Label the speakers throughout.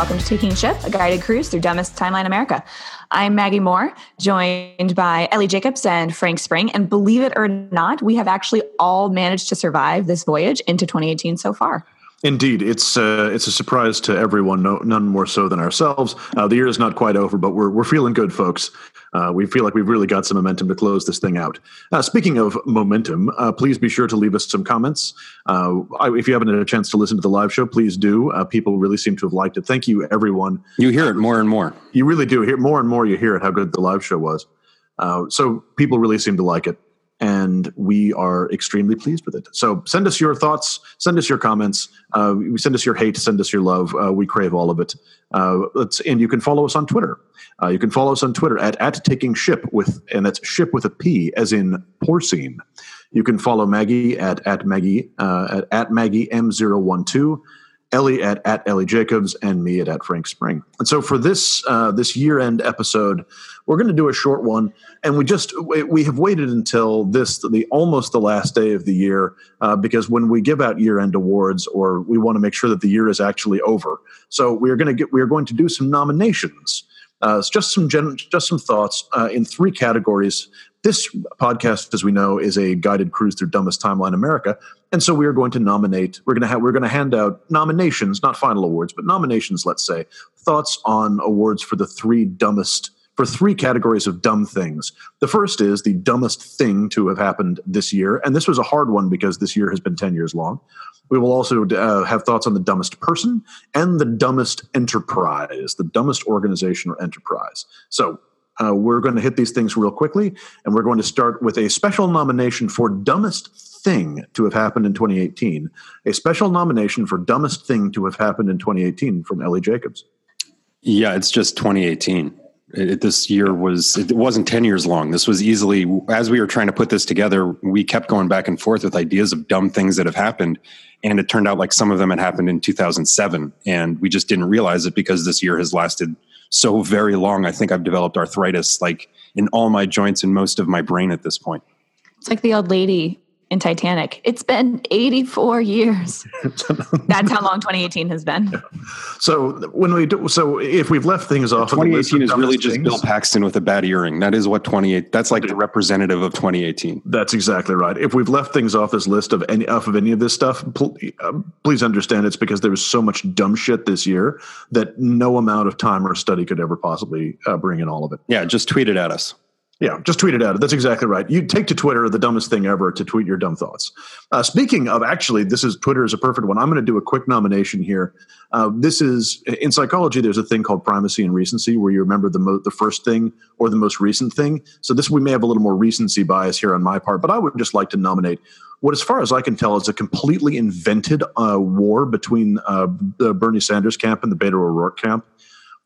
Speaker 1: welcome to Taking Ship, a guided cruise through dumbest timeline America. I'm Maggie Moore, joined by Ellie Jacobs and Frank Spring. And believe it or not, we have actually all managed to survive this voyage into 2018 so far.
Speaker 2: Indeed, it's uh, it's a surprise to everyone, no, none more so than ourselves. Uh, the year is not quite over, but we're we're feeling good, folks. Uh, we feel like we've really got some momentum to close this thing out. Uh, speaking of momentum, uh, please be sure to leave us some comments. Uh, if you haven't had a chance to listen to the live show, please do. people really seem to have liked it. Thank you, everyone.
Speaker 3: You hear it more and more.
Speaker 2: You really do hear more and more. You hear it how good the live show was. so people really seem to like it and we are extremely pleased with it. So send us your thoughts, send us your comments, uh, send us your hate, send us your love. Uh, we crave all of it. Uh, and you can follow us on Twitter. Uh, you can follow us on Twitter at, at taking ship with, and that's ship with a P as in porcine. You can follow Maggie at, at Maggie, uh, at, at Maggie M012. Ellie at, at Ellie Jacobs and me at, at Frank Spring. And so for this uh, this year end episode, we're going to do a short one, and we just we have waited until this the almost the last day of the year uh, because when we give out year end awards, or we want to make sure that the year is actually over. So we are going to get we are going to do some nominations. Uh, just some gen- just some thoughts uh, in three categories this podcast, as we know, is a guided cruise through dumbest timeline America, and so we are going to nominate. We're going to have we're going to hand out nominations, not final awards, but nominations. Let's say thoughts on awards for the three dumbest for three categories of dumb things. The first is the dumbest thing to have happened this year, and this was a hard one because this year has been ten years long. We will also uh, have thoughts on the dumbest person and the dumbest enterprise, the dumbest organization or enterprise. So uh, we're going to hit these things real quickly, and we're going to start with a special nomination for dumbest thing to have happened in 2018. A special nomination for dumbest thing to have happened in 2018 from Ellie Jacobs.
Speaker 3: Yeah, it's just 2018. It, this year was it wasn't 10 years long this was easily as we were trying to put this together we kept going back and forth with ideas of dumb things that have happened and it turned out like some of them had happened in 2007 and we just didn't realize it because this year has lasted so very long. I think I've developed arthritis like in all my joints and most of my brain at this point.
Speaker 1: It's like the old lady in Titanic. It's been 84 years. That's how long 2018 has been. Yeah.
Speaker 2: So when we do, so if we've left things off,
Speaker 3: 2018 is really just things, Bill Paxton with a bad earring. That is what 28. That's like the representative of 2018.
Speaker 2: That's exactly right. If we've left things off this list of any off of any of this stuff, pl- uh, please understand it's because there was so much dumb shit this year that no amount of time or study could ever possibly uh, bring in all of it.
Speaker 3: Yeah, just tweet it at us.
Speaker 2: Yeah, just tweet it out. That's exactly right. You take to Twitter the dumbest thing ever to tweet your dumb thoughts. Uh, speaking of, actually, this is Twitter is a perfect one. I'm going to do a quick nomination here. Uh, this is in psychology. There's a thing called primacy and recency, where you remember the mo- the first thing or the most recent thing. So this we may have a little more recency bias here on my part, but I would just like to nominate what, as far as I can tell, is a completely invented uh, war between uh, the Bernie Sanders camp and the Beto O'Rourke camp.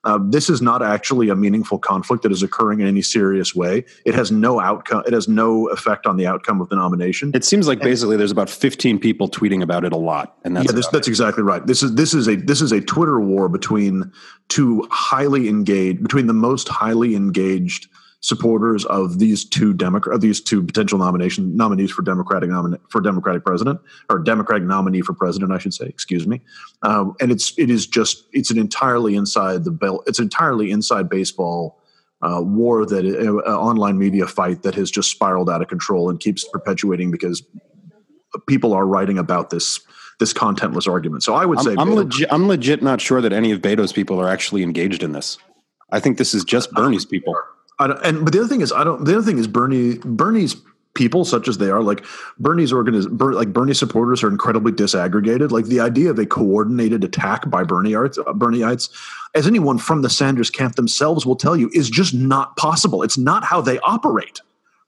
Speaker 2: Uh, this is not actually a meaningful conflict that is occurring in any serious way. It has no outcome. It has no effect on the outcome of the nomination.
Speaker 3: It seems like and, basically there's about 15 people tweeting about it a lot, and that's
Speaker 2: yeah, this, that's exactly right. This is this is a this is a Twitter war between two highly engaged, between the most highly engaged supporters of these two Democrat, these two potential nomination nominees for Democratic nomin- for Democratic president or Democratic nominee for president, I should say. Excuse me. Um, and it's it is just it's an entirely inside the bell. It's entirely inside baseball. Uh, war that uh, uh, online media fight that has just spiraled out of control and keeps perpetuating because people are writing about this this contentless argument. So I would say
Speaker 3: I'm, I'm legit. I'm legit not sure that any of Beto's people are actually engaged in this. I think this is just Bernie's people
Speaker 2: and but the other thing is, I don't. The other thing is Bernie. Bernie's people, such as they are, like Bernie's organiz, like Bernie supporters, are incredibly disaggregated. Like the idea of a coordinated attack by Bernieites, uh, Bernieites, as anyone from the Sanders camp themselves will tell you, is just not possible. It's not how they operate.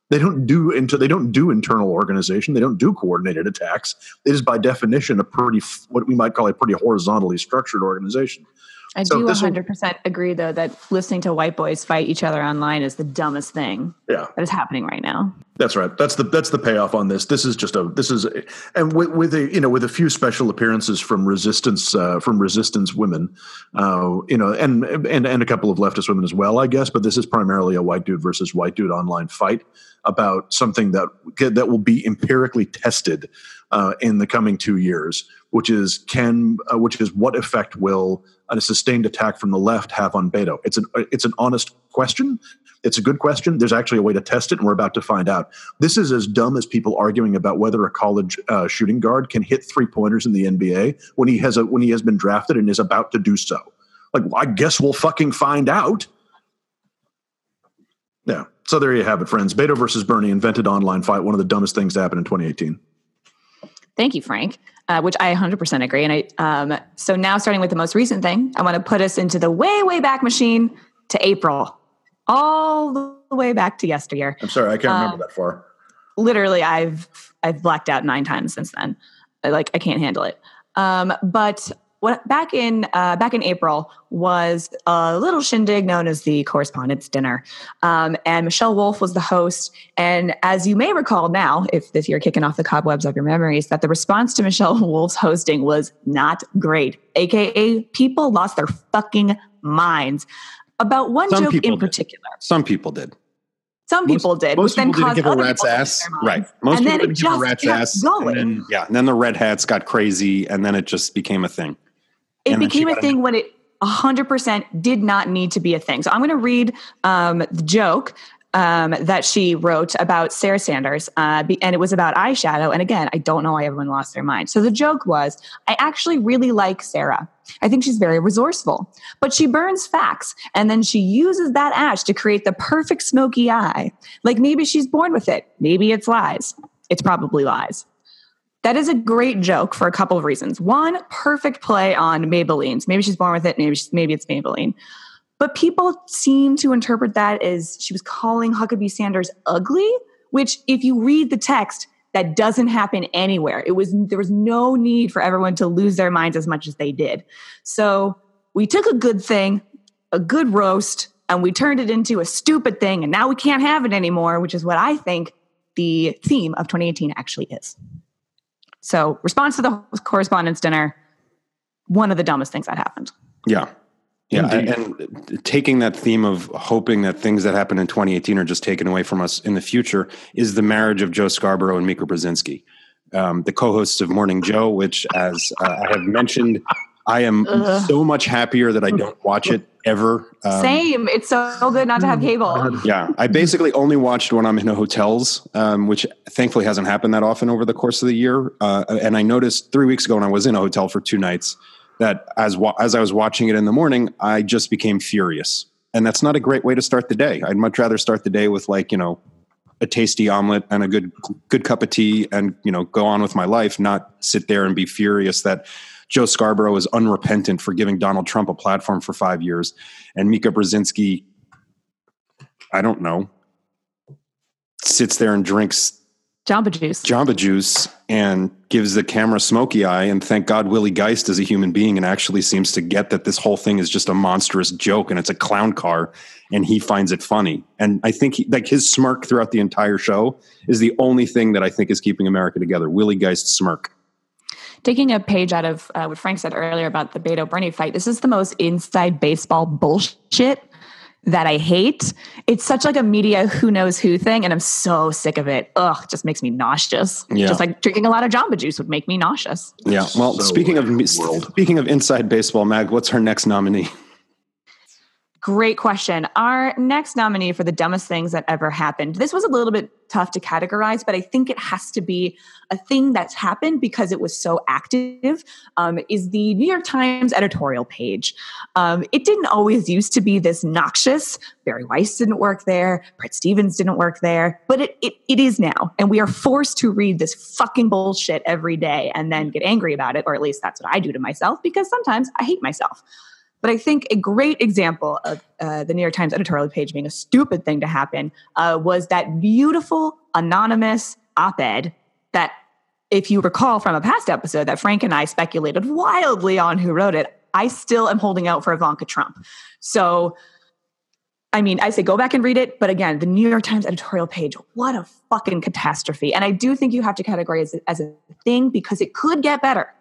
Speaker 2: They don't do into they don't do internal organization. They don't do coordinated attacks. It is by definition a pretty what we might call a pretty horizontally structured organization.
Speaker 1: I so do 100% agree, though, that listening to white boys fight each other online is the dumbest thing
Speaker 2: yeah.
Speaker 1: that is happening right now.
Speaker 2: That's right. That's the that's the payoff on this. This is just a this is a, and with, with a you know with a few special appearances from resistance uh, from resistance women, uh, you know, and and and a couple of leftist women as well, I guess. But this is primarily a white dude versus white dude online fight about something that that will be empirically tested uh, in the coming two years, which is can uh, which is what effect will a sustained attack from the left have on Beto? It's an it's an honest question. It's a good question. There's actually a way to test it, and we're about to find out. This is as dumb as people arguing about whether a college uh, shooting guard can hit three pointers in the NBA when he has a when he has been drafted and is about to do so. Like, well, I guess we'll fucking find out. Yeah. So there you have it, friends. Beto versus Bernie invented online fight. One of the dumbest things to happen in 2018.
Speaker 1: Thank you, Frank. Uh, which I 100% agree. And I, um, so now starting with the most recent thing, I want to put us into the way, way back machine to April, all the way back to yesteryear.
Speaker 2: I'm sorry, I can't remember uh, that far.
Speaker 1: Literally, I've I've blacked out nine times since then. I, like I can't handle it. Um, but what back in uh, back in April was a little shindig known as the Correspondents' Dinner, um, and Michelle Wolf was the host. And as you may recall now, if this you're kicking off the cobwebs of your memories, that the response to Michelle Wolf's hosting was not great. AKA, people lost their fucking minds about one Some joke in did. particular.
Speaker 3: Some people did.
Speaker 1: Some people most, did.
Speaker 3: Most people didn't give a rat's ass. Right. Most and people didn't give a rat's ass. And then, yeah. And then the red hats got crazy and then it just became a thing
Speaker 1: it became a thing when it 100% did not need to be a thing. So I'm going to read um, the joke um, that she wrote about Sarah Sanders, uh, and it was about eyeshadow. And again, I don't know why everyone lost their mind. So the joke was I actually really like Sarah. I think she's very resourceful, but she burns facts and then she uses that ash to create the perfect smoky eye. Like maybe she's born with it, maybe it's lies. It's probably lies. That is a great joke for a couple of reasons. One, perfect play on Maybelline's. Maybe she's born with it. Maybe maybe it's Maybelline. But people seem to interpret that as she was calling Huckabee Sanders ugly, which, if you read the text, that doesn't happen anywhere. It was there was no need for everyone to lose their minds as much as they did. So we took a good thing, a good roast, and we turned it into a stupid thing, and now we can't have it anymore, which is what I think the theme of 2018 actually is. So, response to the correspondents' dinner, one of the dumbest things that happened.
Speaker 3: Yeah. Yeah. And taking that theme of hoping that things that happened in 2018 are just taken away from us in the future is the marriage of Joe Scarborough and Mika Brzezinski, um, the co hosts of Morning Joe, which, as uh, I have mentioned, I am Ugh. so much happier that I don't watch it ever.
Speaker 1: Um, Same. It's so good not to have cable.
Speaker 3: Yeah. I basically only watched when I'm in hotels, um, which thankfully hasn't happened that often over the course of the year. Uh, and I noticed three weeks ago when I was in a hotel for two nights that as, wa- as I was watching it in the morning, I just became furious. And that's not a great way to start the day. I'd much rather start the day with like, you know, a tasty omelet and a good good cup of tea and you know go on with my life not sit there and be furious that Joe Scarborough is unrepentant for giving Donald Trump a platform for five years, and Mika Brzezinski, I don't know, sits there and drinks
Speaker 1: Jamba Juice.
Speaker 3: Jamba Juice and gives the camera smoky eye. And thank God Willie Geist is a human being and actually seems to get that this whole thing is just a monstrous joke and it's a clown car and he finds it funny. And I think he, like his smirk throughout the entire show is the only thing that I think is keeping America together. Willie Geist smirk
Speaker 1: taking a page out of uh, what Frank said earlier about the Beto Bernie fight, this is the most inside baseball bullshit that I hate. It's such like a media who knows who thing, and I'm so sick of it. Ugh, it just makes me nauseous. Yeah. Just like drinking a lot of Jamba Juice would make me nauseous.
Speaker 3: Yeah. Well, so speaking of world. speaking of inside baseball, Mag, what's her next nominee?
Speaker 1: Great question. Our next nominee for the dumbest things that ever happened. This was a little bit tough to categorize, but I think it has to be a thing that's happened because it was so active. Um, is the New York Times editorial page? Um, it didn't always used to be this noxious. Bari Weiss didn't work there. Bret Stephens didn't work there, but it, it it is now, and we are forced to read this fucking bullshit every day and then get angry about it, or at least that's what I do to myself because sometimes I hate myself. But I think a great example of uh, the New York Times editorial page being a stupid thing to happen uh, was that beautiful anonymous op ed that, if you recall from a past episode, that Frank and I speculated wildly on who wrote it. I still am holding out for Ivanka Trump. So, I mean, I say go back and read it, but again, the New York Times editorial page, what a fucking catastrophe. And I do think you have to categorize it as a thing because it could get better,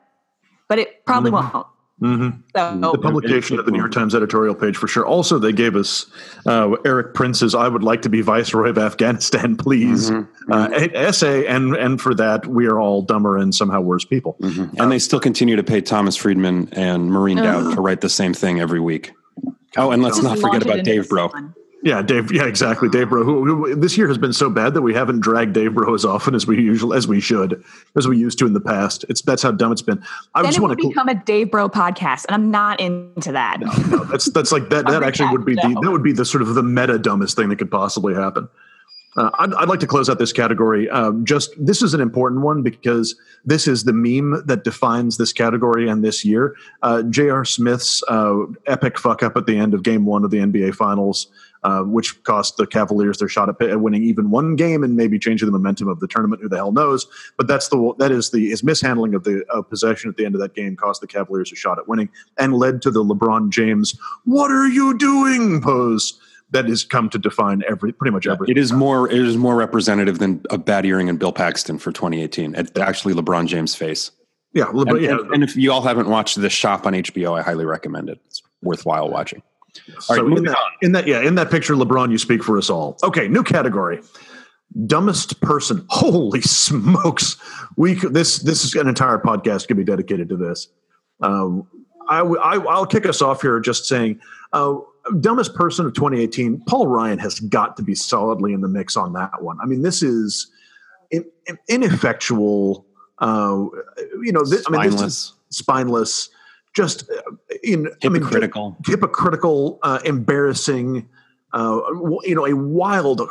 Speaker 1: but it probably mm-hmm. won't.
Speaker 2: Mm-hmm. So, the publication of the New York Times editorial page for sure. Also, they gave us uh, Erik Prince's "I would like to be viceroy of Afghanistan, please" mm-hmm. Uh, mm-hmm. essay, and and for that we are all dumber and somehow worse people.
Speaker 3: Mm-hmm. And they still continue to pay Thomas Friedman and Maureen Dowd to write the same thing every week. Oh, and let's not forget about Dave Bro.
Speaker 2: Yeah, Dave. Yeah, exactly, Dave Bro. Who, who, this year has been so bad that we haven't dragged Dave Bro as often as we usually as we should, as we used to in the past. It's that's how dumb it's been.
Speaker 1: I then just want to become a Dave Bro podcast, and I'm not into that.
Speaker 2: No, no that's that's like that. that actually would be the that would be the sort of the meta dumbest thing that could possibly happen. Uh, I'd, I'd, like to close out this category. Um, just this is an important one because this is the meme that defines this category and this year. Uh, J.R. Smith's uh, epic fuck up at the end of Game One of the NBA Finals uh, which cost the Cavaliers their shot at winning even one game and maybe changing the momentum of the tournament. Who the hell knows? But that's the that is the his mishandling of the of possession at the end of that game cost the Cavaliers a shot at winning and led to the LeBron James "What are you doing?" pose that has come to define every pretty much everything.
Speaker 3: It is more it is more representative than a bad earring and Bill Paxton for 2018. It's actually LeBron James' face.
Speaker 2: Yeah,
Speaker 3: LeBron, and, yeah. And, and if you all haven't watched The Shop on HBO, I highly recommend it. It's worthwhile watching.
Speaker 2: All so right, in that, in that, yeah, in that picture, LeBron, you speak for us all. Okay, new category. Dumbest person. Holy smokes! We this this is an entire podcast could be dedicated to this. Um, I, I will kick us off here just saying, uh, dumbest person of 2018. Paul Ryan has got to be solidly in the mix on that one. I mean, this is in, in, ineffectual. Uh, you know, this,
Speaker 3: spineless. I mean,
Speaker 2: this is spineless just uh, in
Speaker 3: hypocritical,
Speaker 2: I mean, hypocritical, uh, embarrassing. Uh, you know, a wild,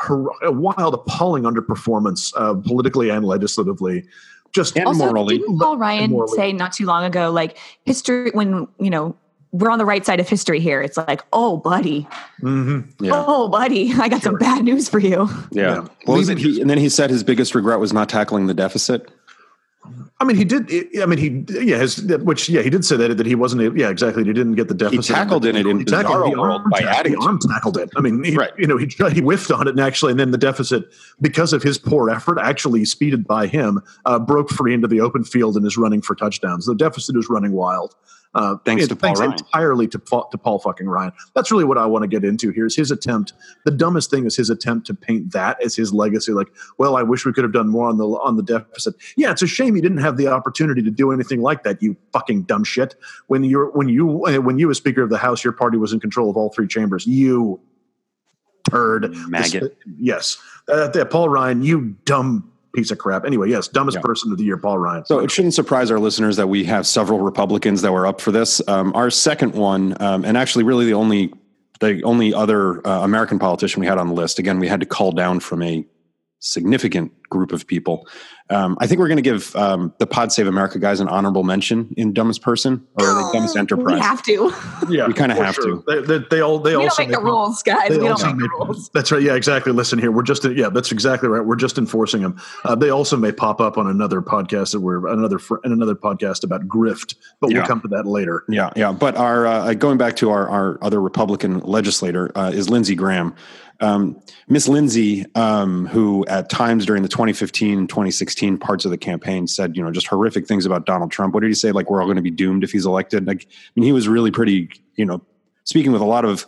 Speaker 2: a wild, appalling underperformance uh, politically and legislatively. Just
Speaker 1: and also, morally. Didn't Paul Ryan morally. say not too long ago, like history when you know we're on the right side of history here. It's like, oh, buddy, mm-hmm. yeah. oh, buddy, I got sure. some bad news for you.
Speaker 3: Yeah. yeah. What was it? He, and then he said his biggest regret was not tackling the deficit.
Speaker 2: I mean, he did. I mean, he yeah, his which yeah, he did say that that he wasn't. Yeah, exactly. He didn't get the deficit.
Speaker 3: He tackled in it in tackled the world by adding.
Speaker 2: Arm tackled it. I mean, he, right. you know, he he whiffed on it and actually, and then the deficit because of his poor effort, actually speeded by him, uh, broke free into the open field and is running for touchdowns. The deficit is running wild.
Speaker 3: Uh, thanks to Paul
Speaker 2: thanks entirely to, to Paul fucking Ryan. That's really what I want to get into here. Is his attempt? The dumbest thing is his attempt to paint that as his legacy. Like, well, I wish we could have done more on the on the deficit. Yeah, it's a shame you didn't have the opportunity to do anything like that. You fucking dumb shit. When you're when you when you as Speaker of the House, your party was in control of all three chambers. You turd
Speaker 3: maggot.
Speaker 2: Yes, uh, Paul Ryan. You dumb piece of crap. Anyway, yes, dumbest yeah. person of the year, Paul Ryan.
Speaker 3: So it shouldn't surprise our listeners that we have several Republicans that were up for this. Um, our second one, um, and actually, really the only the only other uh, American politician we had on the list. Again, we had to call down from a significant group of people. Um, I think we're going to give um, the Pod Save America guys an honorable mention in dumbest person or the dumbest enterprise.
Speaker 1: We have to.
Speaker 2: Yeah,
Speaker 3: we kind of have sure.
Speaker 2: to. They, they, they, all they
Speaker 1: we
Speaker 2: also
Speaker 1: don't make the rules, guys. We don't make the rules.
Speaker 2: That's right. Yeah, exactly. Listen here, we're just yeah, that's exactly right. We're just enforcing them. Uh, they also may pop up on another podcast that we're another and another podcast about grift, but yeah. we'll come to that later.
Speaker 3: Yeah, yeah. But our uh, going back to our our other Republican legislator uh, is Lindsey Graham. Um, Miss Lindsey, um, who at times during the 2015 2016 parts of the campaign said, you know, just horrific things about Donald Trump. What did he say? Like, we're all going to be doomed if he's elected. Like, I mean, he was really pretty, you know, speaking with a lot of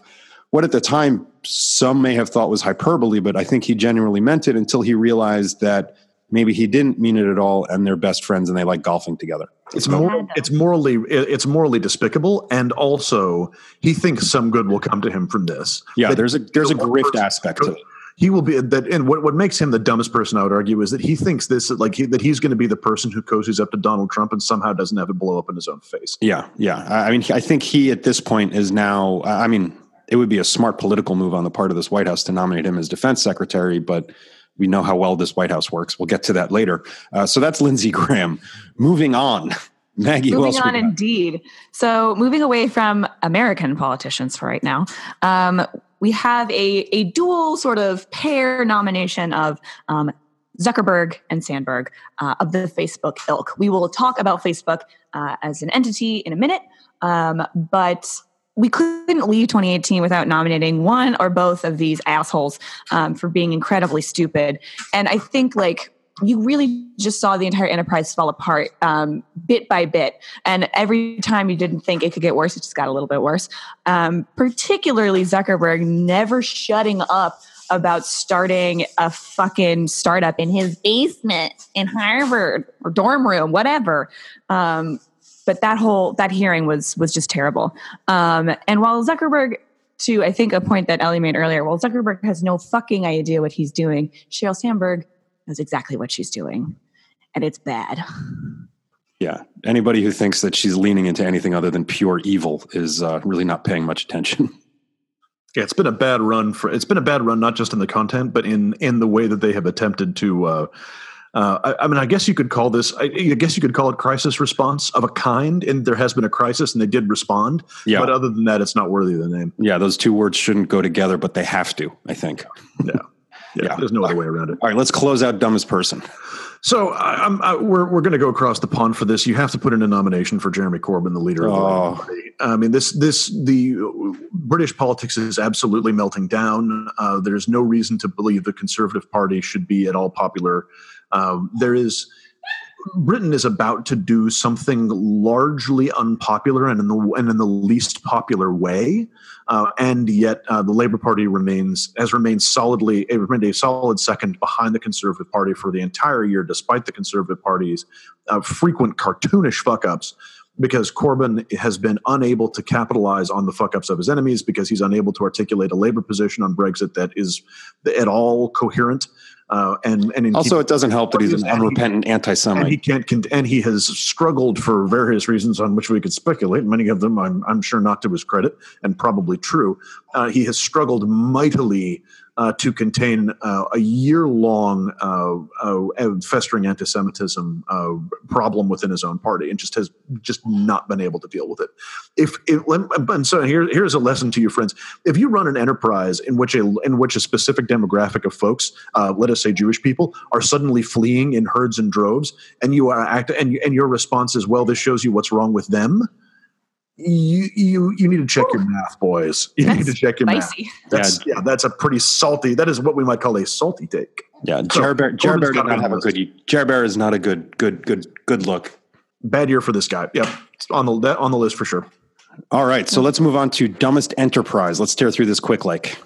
Speaker 3: what at the time some may have thought was hyperbole, but I think he genuinely meant it until he realized that maybe he didn't mean it at all and they're best friends and they like golfing together
Speaker 2: it's more it's morally it's morally despicable and also he thinks some good will come to him from this
Speaker 3: yeah that there's a there's a grift aspect to it
Speaker 2: he will be that and what, what makes him the dumbest person i would argue is that he thinks this like he, that he's going to be the person who cozies up to donald trump and somehow doesn't have it blow up in his own face
Speaker 3: yeah yeah i mean i think he at this point is now i mean it would be a smart political move on the part of this white house to nominate him as defense secretary but we know how well this White House works. We'll get to that later. Uh, so that's Lindsey Graham. Moving on. Maggie,
Speaker 1: moving on, indeed. So, moving away from American politicians for right now, um, we have a, a dual sort of pair nomination of um, Zuckerberg and Sandberg uh, of the Facebook ilk. We will talk about Facebook uh, as an entity in a minute, um, but we couldn't leave 2018 without nominating one or both of these assholes um, for being incredibly stupid. And I think like you really just saw the entire enterprise fall apart um, bit by bit. And every time you didn't think it could get worse, it just got a little bit worse. Um, particularly Zuckerberg never shutting up about starting a fucking startup in his basement in Harvard or dorm room, whatever. Um, but that whole that hearing was was just terrible. Um, and while Zuckerberg, to I think a point that Ellie made earlier, well Zuckerberg has no fucking idea what he's doing, Sheryl Sandberg knows exactly what she's doing, and it's bad.
Speaker 3: Yeah, anybody who thinks that she's leaning into anything other than pure evil is uh, really not paying much attention.
Speaker 2: Yeah, it's been a bad run for. It's been a bad run, not just in the content, but in in the way that they have attempted to. Uh, uh, I, I, mean, I guess you could call this. I, I, guess you could call it crisis response of a kind. And there has been a crisis, and they did respond. Yeah. But other than that, it's not worthy of the name.
Speaker 3: Yeah, those two words shouldn't go together, but they have to. I think.
Speaker 2: Yeah. Yeah. yeah. There's no other way around it.
Speaker 3: All right, let's close out dumbest person.
Speaker 2: So I, we're we're going to go across the pond for this. You have to put in a nomination for Jeremy Corbyn, the leader of the oh. party. I mean, this this the British politics is absolutely melting down. Uh, there's no reason to believe the Conservative Party should be at all popular. Uh, there is Britain is about to do something largely unpopular and in the and in the least popular way, uh, and yet uh, the Labour Party remains has remained solidly it remained a solid second behind the Conservative Party for the entire year, despite the Conservative Party's uh, frequent cartoonish fuck ups because Corbyn has been unable to capitalize on the fuck ups of his enemies because he's unable to articulate a labor position on Brexit that is at all coherent. Uh, and and
Speaker 3: also, it doesn't help that he's an unrepentant anti-Semite.
Speaker 2: And he can't, and he has struggled for various reasons on which we could speculate. Many of them, I'm, I'm sure, not to his credit, and probably true. Uh, he has struggled mightily uh, to contain uh, a year long uh, uh, festering anti Semitism uh, problem within his own party and just has just not been able to deal with it. If, if and so here, here's a lesson to you friends. If you run an enterprise in which a in which a specific demographic of folks, uh, let us say Jewish people, are suddenly fleeing in herds and droves, and you are act and, and your response is, well, this shows you what's wrong with them you you you need to check Ooh. your math, boys. You that's need to check your spicy. math. That's, yeah. yeah, that's a pretty salty. That is what we might call a salty take.
Speaker 3: Yeah, Jared Bear, Jared Bear not have a good. Jared Bear is not a good good good good look.
Speaker 2: Bad year for this guy. Yep, on the that, on the list for sure.
Speaker 3: All right, so let's move on to dumbest enterprise. Let's tear through this quick, like.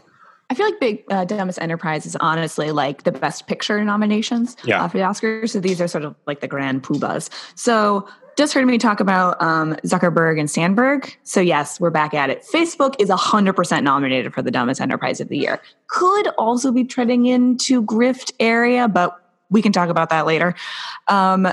Speaker 1: I feel like Big uh, Dumbest Enterprise is honestly like the best picture nominations yeah. uh, for the Oscars. So these are sort of like the grand poobahs. So just heard me talk about um, Zuckerberg and Sandberg. So, yes, we're back at it. Facebook is 100% nominated for the dumbest enterprise of the year. Could also be treading into grift area, but we can talk about that later. Um,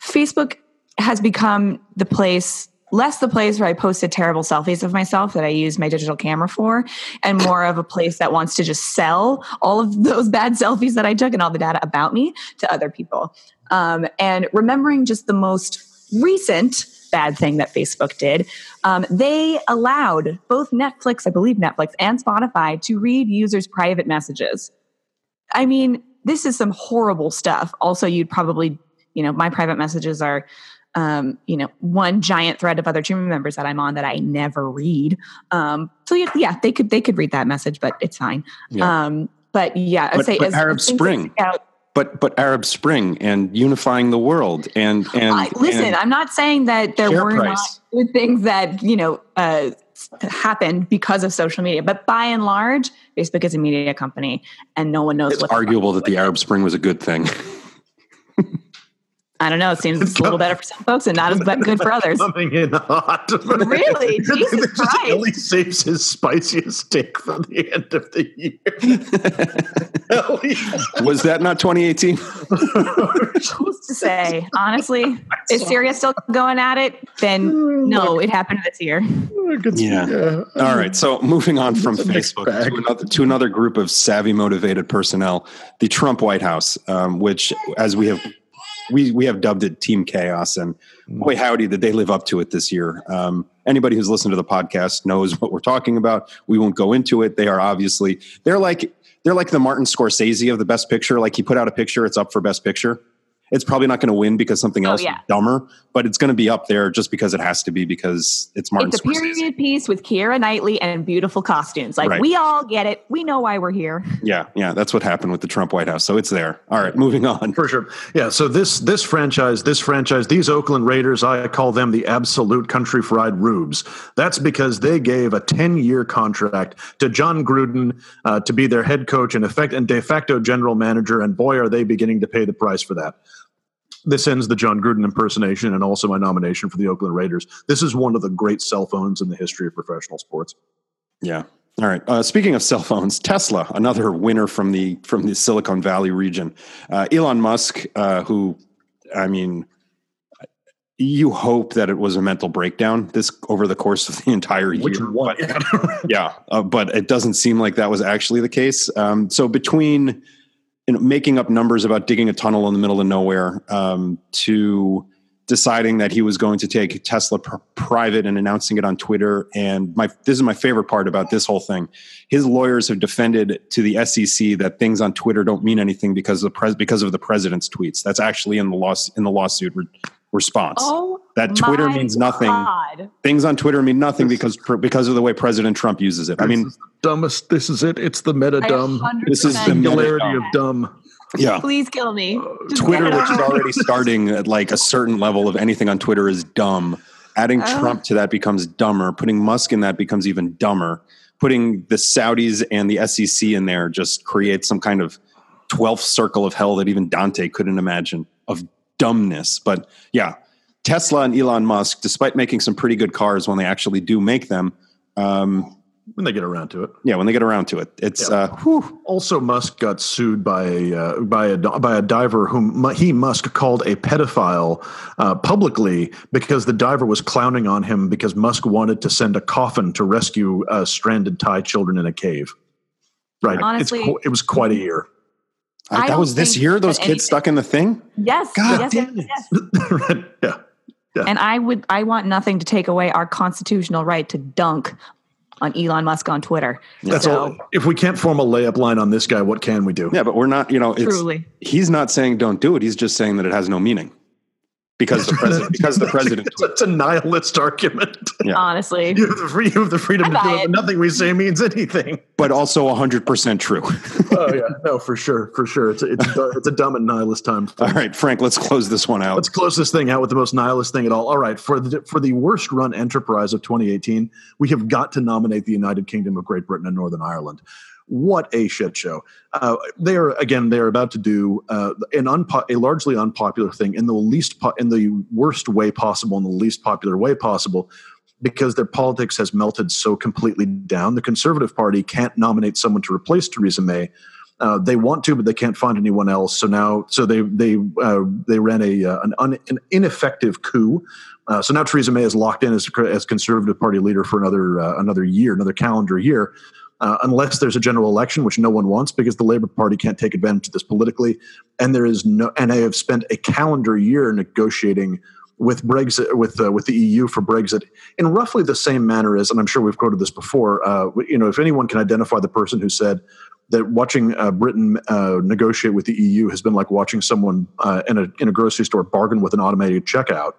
Speaker 1: Facebook has become the place less the place where I posted terrible selfies of myself that I use my digital camera for, and more of a place that wants to just sell all of those bad selfies that I took and all the data about me to other people. Um, and remembering just the most recent bad thing that Facebook did, um, they allowed both Netflix, I believe Netflix, and Spotify to read users' private messages. I mean, this is some horrible stuff. Also, you'd probably, you know, my private messages are, um, you know, one giant thread of other team members that I'm on that I never read. Um, so yeah, yeah, they could they could read that message, but it's fine. Yeah. Um, but yeah, I'd
Speaker 3: but,
Speaker 1: say
Speaker 3: but as, Arab Spring. Out, but but Arab Spring and unifying the world and and
Speaker 1: I, listen,
Speaker 3: and
Speaker 1: I'm not saying that there were price. not good things that you know uh, happened because of social media, but by and large, Facebook is a media company, and no one knows.
Speaker 3: It's arguable that the Arab Spring was a good thing.
Speaker 1: I don't know. It seems a little better for some folks and not as good for others. Coming in hot. Really? Jesus Christ.
Speaker 2: Only saves his spiciest take for the end of the year.
Speaker 3: Was that not 2018?
Speaker 1: Who's to say? Honestly, is Syria still going at it? Then no, it happened this year.
Speaker 3: Yeah. yeah. All right. So moving on from Facebook to another, to another group of savvy, motivated personnel, the Trump White House, um, which, as we have we we have dubbed it Team Chaos, and boy howdy did they live up to it this year. Um, anybody who's listened to the podcast knows what we're talking about. We won't go into it. They are obviously they're like they're like the Martin Scorsese of the Best Picture. Like he put out a picture, it's up for Best Picture, It's probably not going to win because something
Speaker 1: Oh,
Speaker 3: else
Speaker 1: yeah.
Speaker 3: is dumber, but it's going to be up there just because it has to be because it's Martin
Speaker 1: it's a
Speaker 3: Scorsese.
Speaker 1: period piece with Keira Knightley and beautiful costumes. Like
Speaker 3: Right.
Speaker 1: we all get it. We know why we're here.
Speaker 3: Yeah, yeah, that's what happened with the Trump White House. So it's there. All right, moving on.
Speaker 2: For sure. Yeah. So this this franchise, this franchise, these Oakland Raiders, I call them the absolute country fried rubes. That's because they gave a 10 year contract to Jon Gruden uh, to be their head coach and effect and de facto general manager. And boy, are they beginning to pay the price for that. This ends the Jon Gruden impersonation and also my nomination for the Oakland Raiders. This is one of the great cell phones in the history of professional sports.
Speaker 3: Yeah. All right. Uh, speaking of cell phones, Tesla, another winner from the from the Silicon Valley region. Uh, Elon Musk, uh, who, I mean, you hope that it was a mental breakdown this over the course of the entire year.
Speaker 2: one?
Speaker 3: yeah, uh, but it doesn't seem like that was actually the case. Um, so between you know, making up numbers about digging a tunnel in the middle of nowhere um, to deciding that he was going to take Tesla pr- private and announcing it on Twitter, and my this is my favorite part about this whole thing. His lawyers have defended to the SEC that things on Twitter don't mean anything because of the pres- because of the president's tweets. That's actually in the loss in the lawsuit re- response.
Speaker 1: Oh,
Speaker 3: That Twitter
Speaker 1: my
Speaker 3: means nothing.
Speaker 1: God.
Speaker 3: Things on Twitter mean nothing because because of the way President Trump uses it. I mean,
Speaker 2: dumbest. This is it. It's the meta dumb.
Speaker 3: This is the
Speaker 2: Singularity of dumb.
Speaker 3: yeah.
Speaker 1: Please kill me. Uh, just
Speaker 3: Twitter, which is already starting at like a certain level of anything on Twitter, is dumb. Adding
Speaker 1: Oh.
Speaker 3: Trump to that becomes dumber. Putting Musk in that becomes even dumber. Putting the Saudis and the SEC in there just creates some kind of 12th circle of hell that even Dante couldn't imagine of dumbness. But yeah, Tesla and Elon Musk, despite making some pretty good cars when they actually do make them, um,
Speaker 2: When they get around to it.
Speaker 3: yeah, when they get around to it, it's
Speaker 2: Yeah.
Speaker 3: uh,
Speaker 2: Also, Musk got sued by a uh, by a by a diver whom he Musk called a pedophile uh, publicly because the diver was clowning on him because Musk wanted to send a coffin to rescue uh, stranded Thai children in a cave. Right.
Speaker 1: Honestly-
Speaker 2: it's, it was quite a year.
Speaker 1: I
Speaker 3: that
Speaker 1: don't
Speaker 3: was this year. Those kids
Speaker 1: anything-
Speaker 3: stuck in the thing.
Speaker 1: Yes.
Speaker 3: God
Speaker 1: yes,
Speaker 3: damn it.
Speaker 1: yes.
Speaker 2: right. Yeah.
Speaker 1: And I would I want nothing to take away our constitutional right to dunk on Elon Musk on Twitter.
Speaker 2: That's
Speaker 1: So,
Speaker 2: all. If we can't form a layup line on this guy, what can we do?
Speaker 3: Yeah, but we're not. You know, it's
Speaker 1: Truly.
Speaker 3: he's not saying don't do it. He's just saying that it has no meaning because the president because the president.
Speaker 2: It's, it's a nihilist argument.
Speaker 3: Yeah.
Speaker 1: Honestly.
Speaker 2: You have the, free, you have the freedom
Speaker 1: I
Speaker 2: to do it,
Speaker 1: it.
Speaker 2: but nothing we say means anything.
Speaker 3: but also hundred percent true.
Speaker 2: oh yeah, no, for sure, for sure. It's a, it's a, it's a dumb and nihilist time.
Speaker 3: all right, Frank, let's close this one out.
Speaker 2: Let's close this thing out with the most nihilist thing at all. All right, for the for the worst run enterprise of 2018, we have got to nominate the United Kingdom of Great Britain and Northern Ireland. What a shit show! Uh, they are again. They are about to do uh, an unpo- a largely unpopular thing in the least po- in the worst way possible, in the least popular way possible, because their politics has melted so completely down. The Conservative Party can't nominate someone to replace Theresa May. Uh, they want to, but they can't find anyone else. So now, so they they uh, they ran a uh, an, un, an ineffective coup. Uh, so now Theresa May is locked in as as Conservative Party leader for another uh, another year, another calendar year, uh, unless there's a general election, which no one wants because the Labour Party can't take advantage of this politically, and there is no. And they have spent a calendar year negotiating with Brexit with uh, with the EU for Brexit in roughly the same manner as, and I'm sure we've quoted this before. Uh, you know, if anyone can identify the person who said that watching uh, Britain uh, negotiate with the EU has been like watching someone uh, in a in a grocery store bargain with an automated checkout.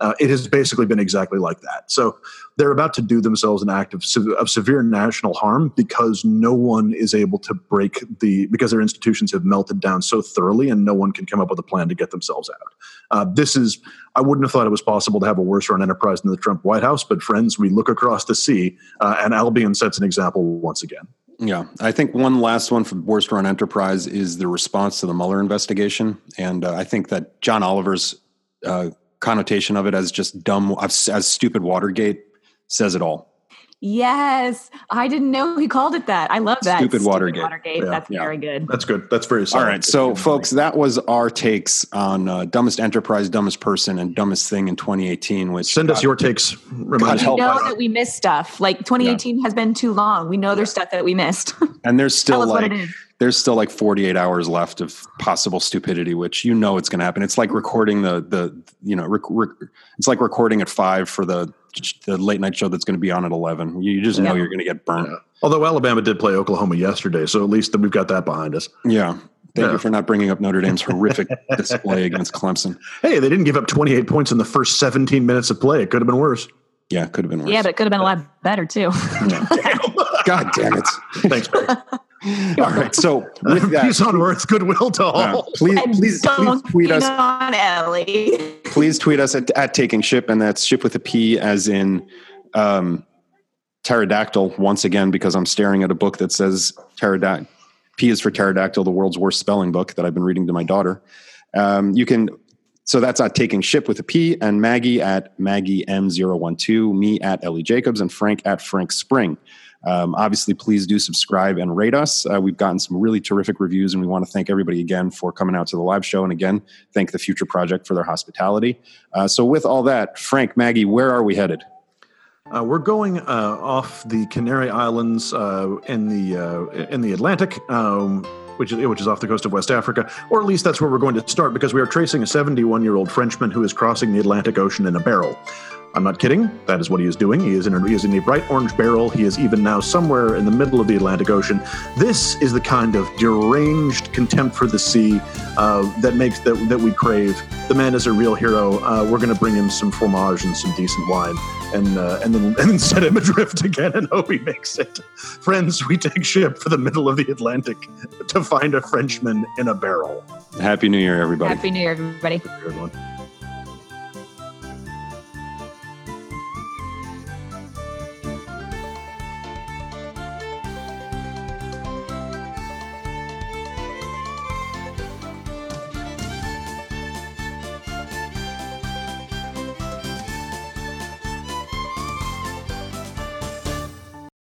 Speaker 2: Uh, it has basically been exactly like that. So they're about to do themselves an act of, of severe national harm because no one is able to break the because their institutions have melted down so thoroughly, and no one can come up with a plan to get themselves out. Uh, this is I wouldn't have thought it was possible to have a worse run enterprise than the Trump White House, but friends, we look across the sea, uh, and Albion sets an example once again.
Speaker 3: Yeah, I think one last one for worst run enterprise is the response to the Mueller investigation, and uh, I think that John Oliver's uh, connotation of it as just dumb, as, as stupid Watergate says it all.
Speaker 1: Yes. I didn't know he called it that. I love that.
Speaker 3: Stupid Watergate.
Speaker 1: Watergate.
Speaker 2: Yeah,
Speaker 1: That's
Speaker 3: yeah.
Speaker 1: very good.
Speaker 2: That's good. That's very
Speaker 3: All
Speaker 2: solid.
Speaker 3: right, so folks, that was our takes on uh, dumbest enterprise, dumbest person, and dumbest thing in 2018. Which
Speaker 2: Send us your takes. Remind us.
Speaker 3: help
Speaker 1: We know that we missed stuff. Like 2018 has been too long. We know there's stuff that we missed.
Speaker 3: and there's still
Speaker 1: Tell us what
Speaker 3: like
Speaker 1: it is.
Speaker 3: There's still like 48 hours left of possible stupidity which you know it's going to happen it's like recording the the you know rec- rec- it's like recording at five for the the late night show that's going to be on at 11 you just know
Speaker 1: Yeah.
Speaker 3: you're going to get burnt
Speaker 2: Although Alabama did play Oklahoma yesterday, so at least we've got that behind us.
Speaker 3: yeah Thank
Speaker 2: Yeah.
Speaker 3: you for not bringing up Notre Dame's horrific display against Clemson.
Speaker 2: Hey, they didn't give up 28 points in the first 17 minutes of play. It could have been worse.
Speaker 3: Yeah, could have been worse.
Speaker 1: Yeah, but it could have been a lot better too.
Speaker 3: God damn it.
Speaker 2: Thanks, Barry.
Speaker 3: All right. So with that,
Speaker 2: Peace on earth, goodwill to
Speaker 3: uh,
Speaker 2: all.
Speaker 3: please,
Speaker 1: And
Speaker 3: please, please tweet us.
Speaker 1: on Ellie.
Speaker 3: Please tweet us at, at taking ship, and that's ship with a P, as in um, pterodactyl. Once again, because I'm staring at a book that says pterodactyl. P is for pterodactyl, the world's worst spelling book that I've been reading to my daughter. Um, you can. So that's at taking ship with a P, and Maggie at Maggie M012, me at Ellie Jacobs, and Frank at Frank Spring. Um, obviously, please do subscribe and rate us. Uh, we've gotten some really terrific reviews, and we want to thank everybody again for coming out to the live show. And again, thank the Future Project for their hospitality. Uh, so, with all that, Frank, Maggie, where are we headed?
Speaker 2: Uh, we're going uh, off the Canary Islands uh, in the uh, in the Atlantic, um, which is which is off the coast of West Africa, or at least that's where we're going to start because we are tracing a 71 year old Frenchman who is crossing the Atlantic Ocean in a barrel. I'm not kidding. That is what he is doing. He is in a, he is in a bright orange barrel. He is even now somewhere in the middle of the Atlantic Ocean. This is the kind of deranged contempt for the sea uh, that makes that that we crave. The man is a real hero. Uh, we're going to bring him some fromage and some decent wine, and uh, and then and then set him adrift again and hope he makes it. Friends, we take ship for the middle of the Atlantic to find a Frenchman in a barrel.
Speaker 3: Happy New Year, everybody.
Speaker 1: Happy New Year, everybody.
Speaker 2: Everyone.